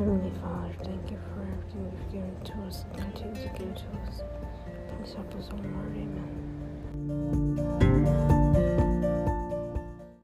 Heavenly Father, thank you for everything you've given to us and continue to give to us. Please help us all,